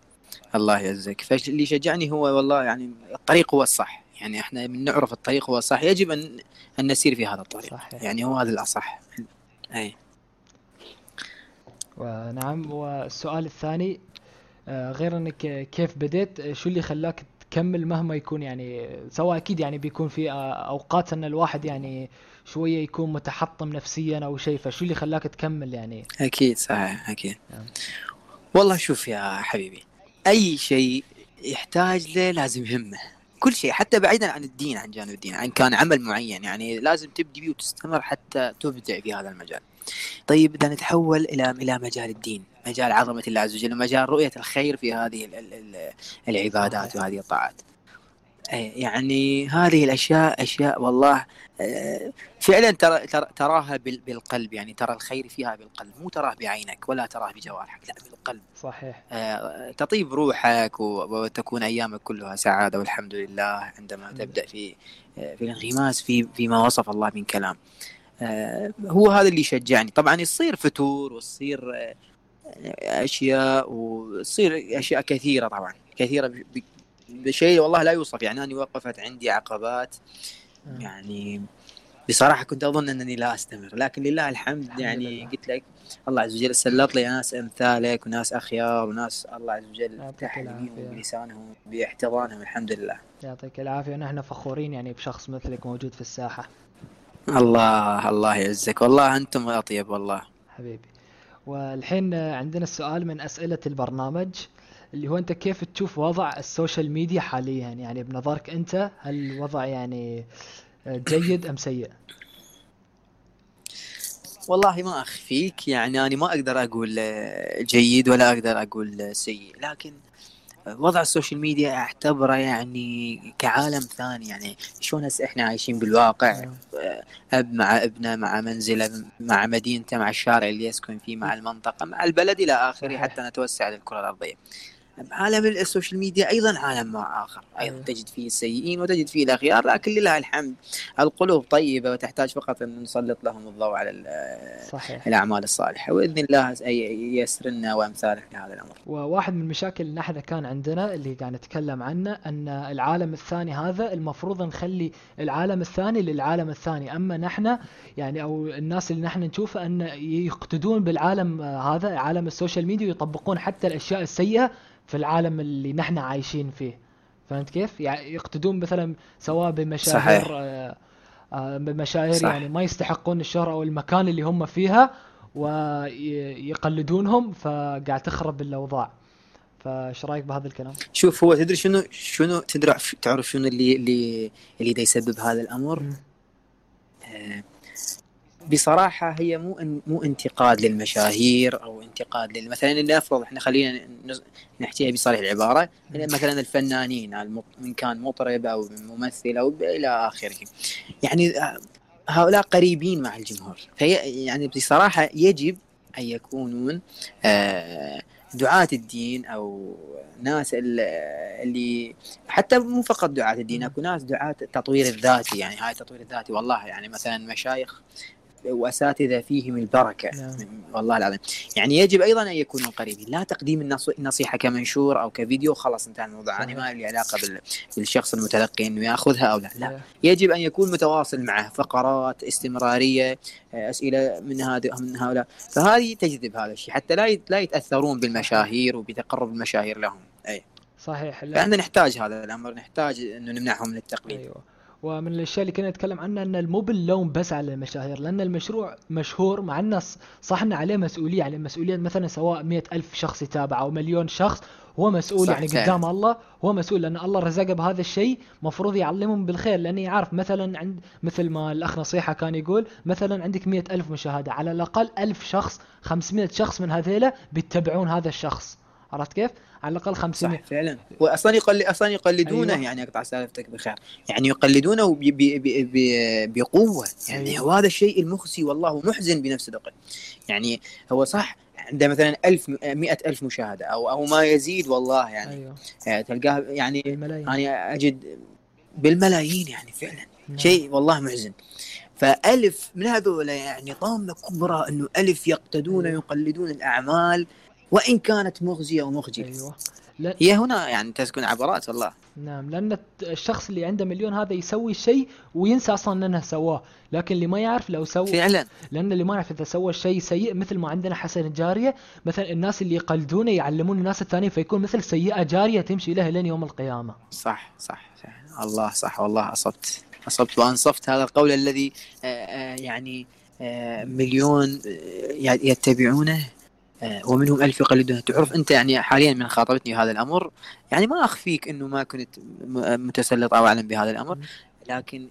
الله يعزك. فاللي شجعني هو والله يعني الطريق هو الصح. يعني إحنا من نعرف الطريق هو الصح. يجب أن أن نسير في هذا الطريق. صحيح. يعني هو هذا الأصح. أي. ونعم والسؤال الثاني آه، غير إنك كيف بديت شو اللي خلاك تكمل مهما يكون؟ يعني سواء أكيد يعني بيكون في آه، أوقات إن الواحد يعني شوية يكون متحطم نفسيا أو شيء. فشو اللي خلاك تكمل يعني؟ أكيد صحيح أكيد. نعم. والله شوف يا حبيبي أي شيء يحتاج له لازم همه كل شيء حتى بعيدا عن الدين عن جانب الدين عن كان عمل معين يعني لازم تبدي فيه وتستمر حتى تبدع في هذا المجال. طيب إذا نتحول إلى إلى مجال الدين مجال عظمة الله عز وجل ومجال رؤية الخير في هذه ال- ال- ال- العبادات وهذه الطاعات. إيه، يعني هذه الأشياء أشياء والله آه، فعلا ترى تراها بال- بالقلب يعني ترى الخير فيها بالقلب مو تراه بعينك ولا تراه بجوارحك لا بالقلب. صحيح. آه، تطيب روحك وتكون أيامك كلها سعادة والحمد لله عندما تبدأ في آه، في الانغماس في فيما وصف الله من كلام. آه، هو هذا اللي يشجعني. طبعا يصير فتور وتصير آه، أشياء وتصير أشياء كثيرة طبعا كثيرة بشيء والله لا يوصف يعني أنا وقفت عندي عقبات. يعني بصراحة كنت أظن أنني لا أستمر لكن لله الحمد, الحمد يعني لله. قلت لك الله عز وجل سلط لي ناس أمثالك وناس أخيار وناس الله عز وجل فتح بلسانهم باحتضانهم الحمد لله. يعطيك العافية. ونحن فخورين يعني بشخص مثلك موجود في الساحة. الله الله يعزك. والله أنتم أطيب والله. حبيبي. والحين عندنا السؤال من أسئلة البرنامج اللي هو أنت كيف تشوف وضع ال social media حاليا؟ يعني بنظرك أنت هل الوضع يعني جيد أم سيء؟ والله ما اخفيك يعني أنا ما أقدر أقول آه، جيد ولا أقدر أقول آه، سيء لكن وضع ال social media أعتبره يعني كعالم ثاني يعني شلون هسه إحنا عايشين بالواقع نعم. أب مع ابنه مع منزله مع مدينته مع الشارع اللي يسكن فيه مع المنطقة مع البلد إلى آخره. حتى نتوسع للكرة الأرضية عالم ال social media أيضا عالم آخر. أيضا. تجد فيه السيئين وتجد فيه الأخيار لكن لله الحمد القلوب طيبة وتحتاج فقط أن نسلط لهم الضوء على صحيح. الأعمال الصالحة. وإن شاء الله ييسر لنا وأمثالك لهذا الأمر. وواحد من المشاكل اللي نحن كان عندنا اللي قاعد نتكلم عنه أن العالم الثاني هذا المفروض نخلي العالم الثاني للعالم الثاني. أما نحن يعني أو الناس اللي نحن نشوفه أن يقتدون بالعالم هذا عالم السوشيال ميديا ويطبقون حتى الأشياء السيئة في العالم اللي نحن عايشين فيه فهمت كيف؟ يعني يقتدون مثلا سواء بمشاهير صحيح. آه، آه، بمشاهير صح. يعني ما يستحقون الشهرة أو المكان اللي هم فيها ويقلدونهم فقاعد تخرب الأوضاع فايش رأيك بهذا الكلام؟ شوف هو تدري شنو شنو تدري تعرف شنو اللي اللي اللي دا يسبب هذا الأمر. آه، بصراحة هي مو ان مو انتقاد للمشاهير أو انتقاد لل- مثلا لنفرض إحنا خلينا نز- نحكيها بصريح العبارة مثلا الفنانين من كان مطرب أو ممثل أو إلى آخره. يعني هؤلاء قريبين مع الجمهور. في يعني بصراحة يجب أن يكونون آه، دعاة الدين أو ناس ال- اللي حتى مو فقط دعاة الدين أكو ناس دعاة التطوير الذاتي. يعني هاي التطوير الذاتي والله يعني مثلا مشايخ وأساتذة فيهم البركة. نعم. والله العظيم. يعني يجب أيضا أن يكونوا قريبين. لا تقديم النص- النصيحة كمنشور أو كفيديو خلاص انتهى الموضوع. أنا صحيح. ما لي علاقة بال- بالشخص المتلقي إنه يأخذها أو لا. لا. صحيح. يجب أن يكون متواصل معه. فقرات استمرارية أسئلة من هذا من هؤلاء. فهذه تجذب هذا الشيء. حتى لا لا يتأثرون بالمشاهير وبتقرب المشاهير لهم. أي. صحيح. فإحنا نحتاج هذا الأمر. نحتاج إنه نمنعهم من التقليد. أيوه. ومن الأشياء اللي كنا نتكلم عنها إن مو باللوم بس على المشاهير لأن المشروع مشهور مع ان عليه مسؤولية عليه مسؤولية مثلا سواء مئة ألف شخص يتابع أو مليون شخص هو مسؤول يعني. قدام الله هو مسؤول لأن الله رزقه بهذا الشيء مفروض يعلمهم بالخير لأنه يعرف مثلا عند مثل ما الأخ نصيحة كان يقول مثلا عندك مئة ألف مشاهدة على الأقل ألف شخص 500 شخص من هذيلا بيتبعون هذا الشخص عرفت كيف؟ على الأقل 500 صح فعلا واصلا يقل أصلا يقلدونه أيوة. يعني اقطع سالفتك بخير يعني يقلدونه ب... ب... ب... ب... بقوة يعني أيوة. وهذا الشيء المخزي والله ومحزن بنفس الوقت يعني هو صح عنده مثلا ألف مئة ألف مشاهدة أو أو ما يزيد والله يعني أيوه آه، تلقاه يعني الملايين أنا أجد بالملايين يعني فعلا نعم. شيء والله محزن فألف من هذول يعني طامة كبرى أنه ألف يقتدون أيوة. ويقلدون الأعمال وإن كانت مخزية ومخجلة أيوه. لا هي هنا يعني تسكن عبرات والله. نعم لأن الشخص اللي عنده مليون هذا يسوي شيء وينسى أصلا إنه سواه. لكن اللي ما يعرف لو سوى فعلا. لأن اللي ما يعرف إذا سوى شيء سيء مثل ما عندنا حسن الجارية مثلا الناس اللي يقلدونه يعلمون الناس الثانيين فيكون مثل سيئة جارية تمشي له لين يوم القيامة. صح صح, صح. الله صح والله أصبت. أصبت وأنصفت هذا القول الذي آه، آه، يعني آه، مليون يتبعونه. ومنهم ألف يقلدونه تعرف. أنت يعني حاليا من خاطبتني هذا الأمر يعني ما أخفيك أنه ما كنت م- متسلط أو أعلم بهذا الأمر. لكن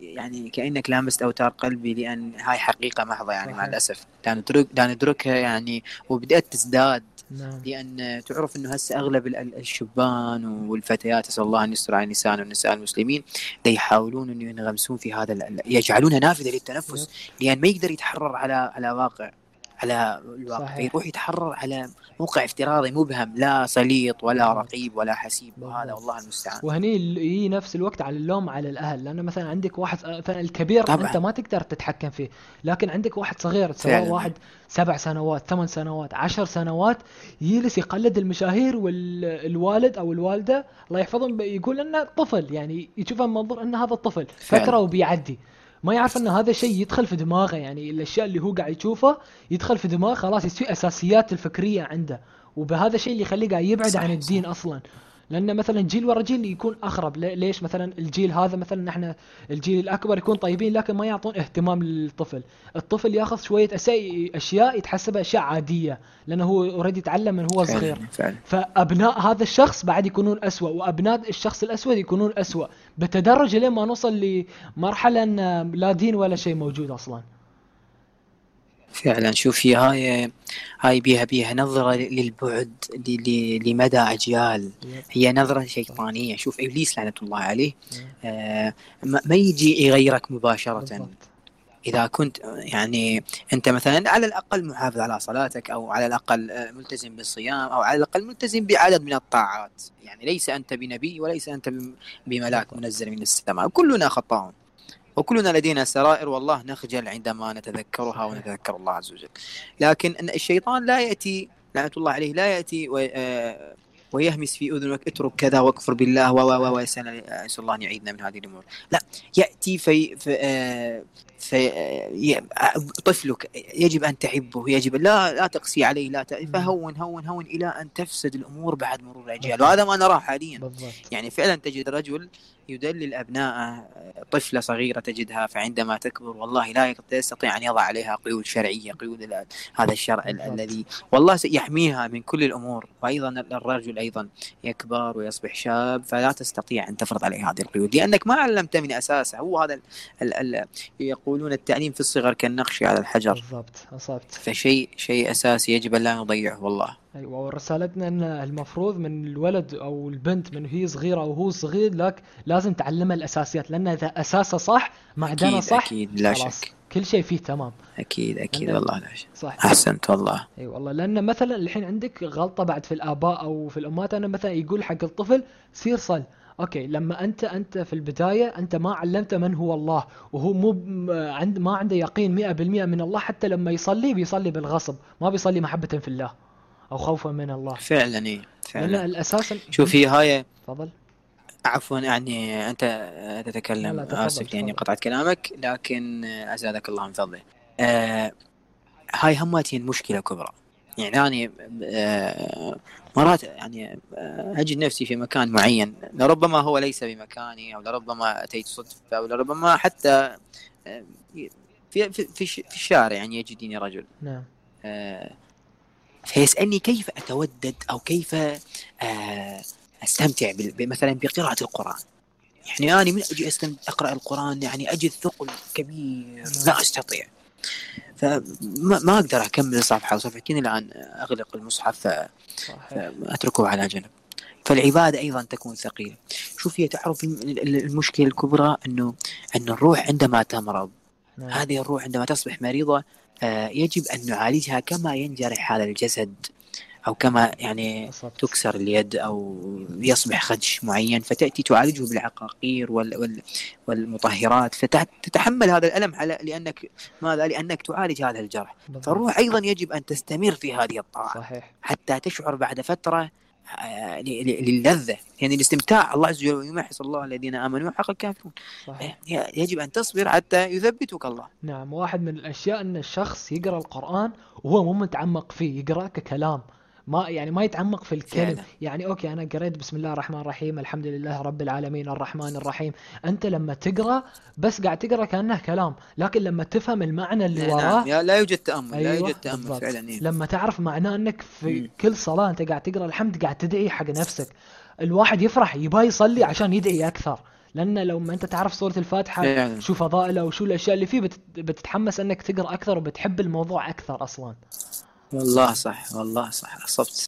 يعني كأنك لامست أوتار قلبي لأن هاي حقيقة محضة يعني مع. الأسف. لا ندرك لا ندركها يعني وبدأت تزداد نعم. لأن تعرف إنه هسه أغلب ال- ال- الشبان والفتيات أسأل الله أن يستر على النساء والنساء المسلمين دا يحاولون انه ينغمسون في هذا يجعلونها نافذة للتنفس لأن ما يقدر يتحرر على على واقع. على الواقع صحيح. فيروح يتحرر على موقع افتراضي مبهم لا سليط ولا. رقيب ولا حسيب وهذا. والله المستعان وهني يجي نفس الوقت على اللوم على الأهل لأنه مثلا عندك واحد مثلا الكبير طبعاً. أنت ما تقدر تتحكم فيه لكن عندك واحد صغير سواء. واحد سبع سنوات ثمان سنوات عشر سنوات يجلس يقلد المشاهير والوالد أو الوالدة الله يحفظهم يقول إنه طفل يعني يشوفه من منظور إن هذا الطفل فعلاً. فتره وبيعدي ما يعرف إن هذا شيء يدخل في دماغه يعني الأشياء اللي هو قاعد يشوفه يدخل في دماغه خلاص يصير أساسيات الفكرية عنده وبهذا الشيء اللي يخليه قاعد يبعد صح، عن. الدين أصلا لأن مثلا جيل ورا جيل يكون اغرب لي- ليش مثلا الجيل هذا مثلا إحنا الجيل الأكبر يكون طيبين لكن ما يعطون اهتمام للطفل. الطفل يأخذ شوية أسي- أشياء يتحسبها أشياء عادية. لأنه هو اوريدي يتعلم من هو صغير. فأبناء هذا الشخص بعد يكونون اسوء وأبناء الشخص الأسود يكونون اسوء بتدرج لين ما نوصل لمرحلة لا دين ولا شيء موجود أصلا. فعلا. شوفي هاي هاي بيها بيها نظرة للبعد لمدى أجيال. هي نظرة شيطانية. شوف إبليس لعنة الله عليه. آه، ما يجي يغيرك مباشرة. بالضبط. إذا كنت يعني أنت مثلا على الأقل محافظ على صلاتك أو على الأقل آه، ملتزم بالصيام أو على الأقل ملتزم بعدد من الطاعات. يعني ليس أنت بنبي وليس بم- بملاك منزل من السماء. كلنا خطاؤون. وكلنا لدينا سرائر والله نخجل عندما نتذكرها ونتذكر الله عز وجل لكن أن الشيطان لا يأتي لعنة الله عليه لا يأتي آه، ويهمس في اذنك اترك كذا واكفر بالله و و و الله ان يعيذنا من هذه الأمور لا ياتي في في, طفلك يجب أن تحبه يجب لا لا تقسي عليه لا ت... فهون هون هون إلى أن تفسد الأمور بعد مرور الأجيال. وهذا ما نراه حاليا. بالضبط. يعني فعلا تجد رجل يدلل ابنائه طفلة صغيرة تجدها فعندما تكبر والله لا يستطيع أن يضع عليها قيود شرعية قيود هذا الشرع. الذي والله يحميها من كل الأمور. وأيضا ال- الرجل أيضا يكبر ويصبح شاب فلا تستطيع أن تفرض عليه هذه القيود. لأنك ما علمته من أساسه. هو هذا ال ال ال يقولون التعليم في الصغر كالنقش على الحجر. بالضبط أصبت. فشيء شيء أساسي يجب أن لا نضيعه والله. أيوه ورسالتنا أن المفروض من الولد أو البنت من هي صغيرة أو هو صغير لك لازم تعلمها الأساسيات لأن إذا اساسه صح معدنه صح أكيد لا خلاص. شك. كل شيء فيه تمام. أكيد أكيد والله لا شك. صح. أحسنت والله. اي والله. لأن مثلا الحين عندك غلطة بعد في الآباء أو في الأمهات أنا مثلا يقول حق الطفل سير صل. أوكي لما أنت أنت في البداية أنت ما علمته من هو الله وهو مو عند ما عنده يقين 100% من الله حتى لما يصلي بيصلي بالغصب ما بيصلي محبة في الله أو خوفا من الله. فعلا إي فعلا. الأساس شوفي هاي تفضل. عفوا يعني أنت تتكلم آسف لاني تفضل. قطعت كلامك لكن أزادك الله من فضله. آه هاي هماتين مشكلة كبرى. يعني أنا آه، مرات يعني آه، أجد نفسي في مكان معين لربما هو ليس بمكاني أو لربما أتيت صدفة أو لربما حتى آه، في في في الشارع يعني يجدني رجل. نعم. آه، فيسألني كيف أتودد أو كيف بال- مثلا بقراءة القرآن. يعني أنا من أجي أستم- أقرأ القرآن يعني أجد ثقل كبير لا أستطيع. فما ما أقدر أكمل صفحة أو صفحتين إلا أن أغلق المصحف ف- صحيح. فأتركه على جنب. فالعبادة أيضا تكون ثقيلة. شوف هي تعرف الم- ال- المشكلة الكبرى أنه أن الروح عندما تمرض نعم. هذه الروح عندما تصبح مريضة آه، يجب أن نعالجها كما ينجرح هذا الجسد. أو كما يعني بالضبط. تكسر اليد أو يصبح خدش معين فتأتي تعالجه بالعقاقير وال وال والمطهرات فتتحمل هذا الألم على لأنك ماذا؟ لأنك تعالج هذا الجرح. بالضبط. فالروح أيضا يجب أن تستمر في هذه الطاعة صحيح. حتى تشعر بعد فترة آه، ل- ل- للذة. يعني الاستمتاع الله عز وجل يمحص الله الذين آمنوا وحق الكافرون. صحيح. يجب أن تصبر حتى يثبتك الله. نعم واحد من الأشياء أن الشخص يقرأ القرآن وهو مو متعمق فيه يقرأ ككلام. ما يعني ما يتعمق في الكلمة فعلا. يعني أوكي أنا قريت بسم الله الرحمن الرحيم الحمد لله رب العالمين الرحمن الرحيم أنت لما تقرأ بس قاعد تقرأ كأنه كلام لكن لما تفهم المعنى اللي نعم وراه يا- لا يوجد تأمل لا أيوة، يوجد تأمل بالضبط. فعلا إيه. لما تعرف معناه أنك في مم. كل صلاة أنت قاعد تقرأ الحمد قاعد تدعي حق نفسك الواحد يفرح يبغى يصلي عشان يدعي أكثر لأن لو ما أنت تعرف سورة الفاتحة فعلا شو فضائله وشو الأشياء اللي فيه بت... بتتحمس أنك تقرأ أكثر وبتحب الموضوع أكثر أصلا والله صح والله صح أصبت.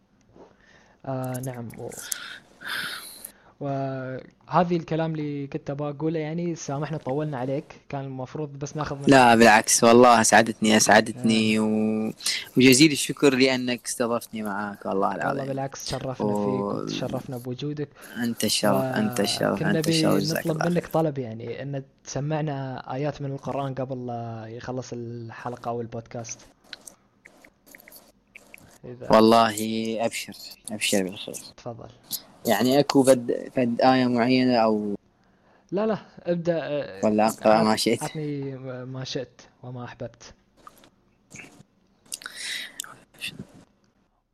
آه نعم. و... وهذه الكلام اللي كنت أبغى أقوله يعني سامحنا طولنا عليك. كان المفروض بس ناخذ من لا بالعكس والله أسعدتني أسعدتني و... وجزيل الشكر لأنك استضفتني معك والله والله العظيم بالعكس شرفنا و- فيك وتشرفنا بوجودك. أنت الشرف أنت الشرف كنا أنت الشرف نطلب الله منك طلب يعني إن تسمعنا آيات من القرآن قبل يخلص الحلقة أو البودكاست إذا والله أبشر أبشر بالخير. تفضل. يعني أكو فد, فد آية معينة أو لا لا ابدأ آه، ولا أقرأ ما شئت؟ عطني ما شئت وما أحببت.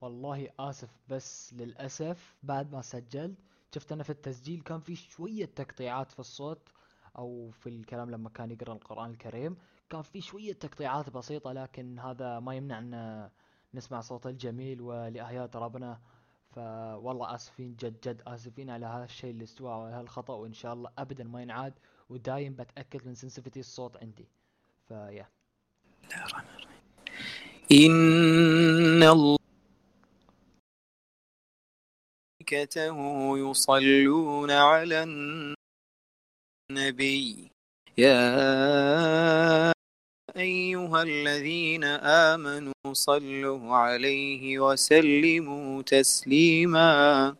والله آسف بس للأسف بعد ما سجلت شفت أنا في التسجيل كان في شوية تقطيعات في الصوت أو في الكلام لما كان يقرأ القرآن الكريم كان في شوية تقطيعات بسيطة لكن هذا ما يمنع ان نسمع صوت الجميل ولآيات ربنا. فوالله آسفين جد جد آسفين على هذا الشيء اللي استوى وعلى هالخطأ وإن شاء الله ابدا ما ينعاد. ودايم بتأكد من سنسيفتي الصوت عندي. فيا إن الله ملائكته يصلون على النبي. يا أيها الذين آمنوا صلوا عليه وسلموا تسليما.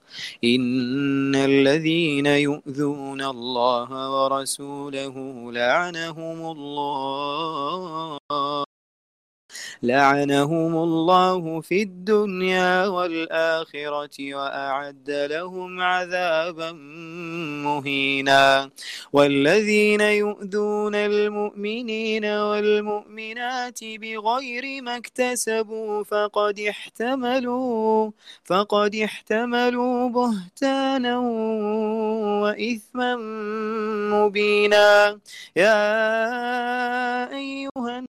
إن الذين يؤذون الله ورسوله لعنهم الله. لعنهم الله في الدنيا والآخرة وأعد لهم عذابا مهينا. والذين يؤذون المؤمنين والمؤمنات بغير ما اكتسبوا فقد احتملوا فقد احتملوا بهتانا وإثما مبينا. يا أيها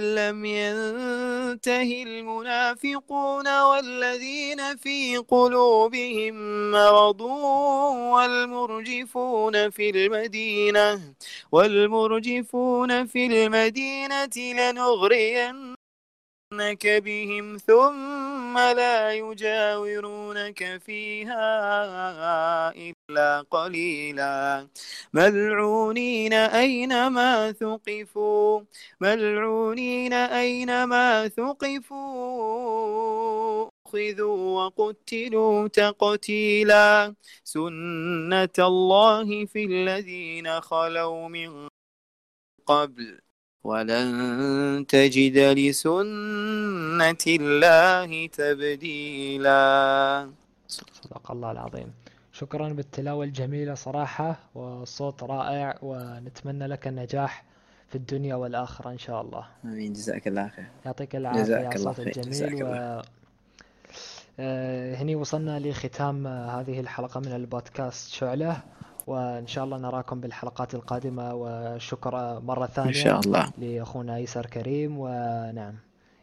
لم ينته المنافقون والذين في قلوبهم مرض والمرجفون في المدينة والمرجفون في المدينة لنغرين لنفتننك بهم ثم لا يجاورونك فيها إلا قليلا ملعونين أينما ثقفوا؟ ملعونين أينما ثقفوا؟ أخذوا وقتلوا تقتيلا سنة الله في الذين خلوا من قبل ولن تجد لسنة الله تبديلا. صدق الله العظيم. شكرا بالتلاوة الجميلة صراحة والصوت رائع ونتمنى لك النجاح في الدنيا والآخرة إن شاء الله. آمين. جزاك الله خير. يعطيك العافية جزاك الله خير، جزاك الجميل و. آه، هني وصلنا لختام هذه الحلقة من البودكاست شعلة. وإن شاء الله نراكم بالحلقات القادمة وشكر آه، مرة ثانية إن شاء الله. لأخونا يسر كريم ونعم.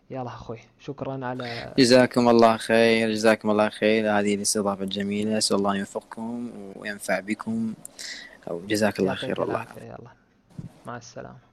يلا أخوي شكرا على جزاكم الله خير جزاكم الله خير. هذه الاستضافة الجميلة. أسأل الله أن يوفقكم وينفع بكم أو جزاك الله خير والله. يلا مع السلامة.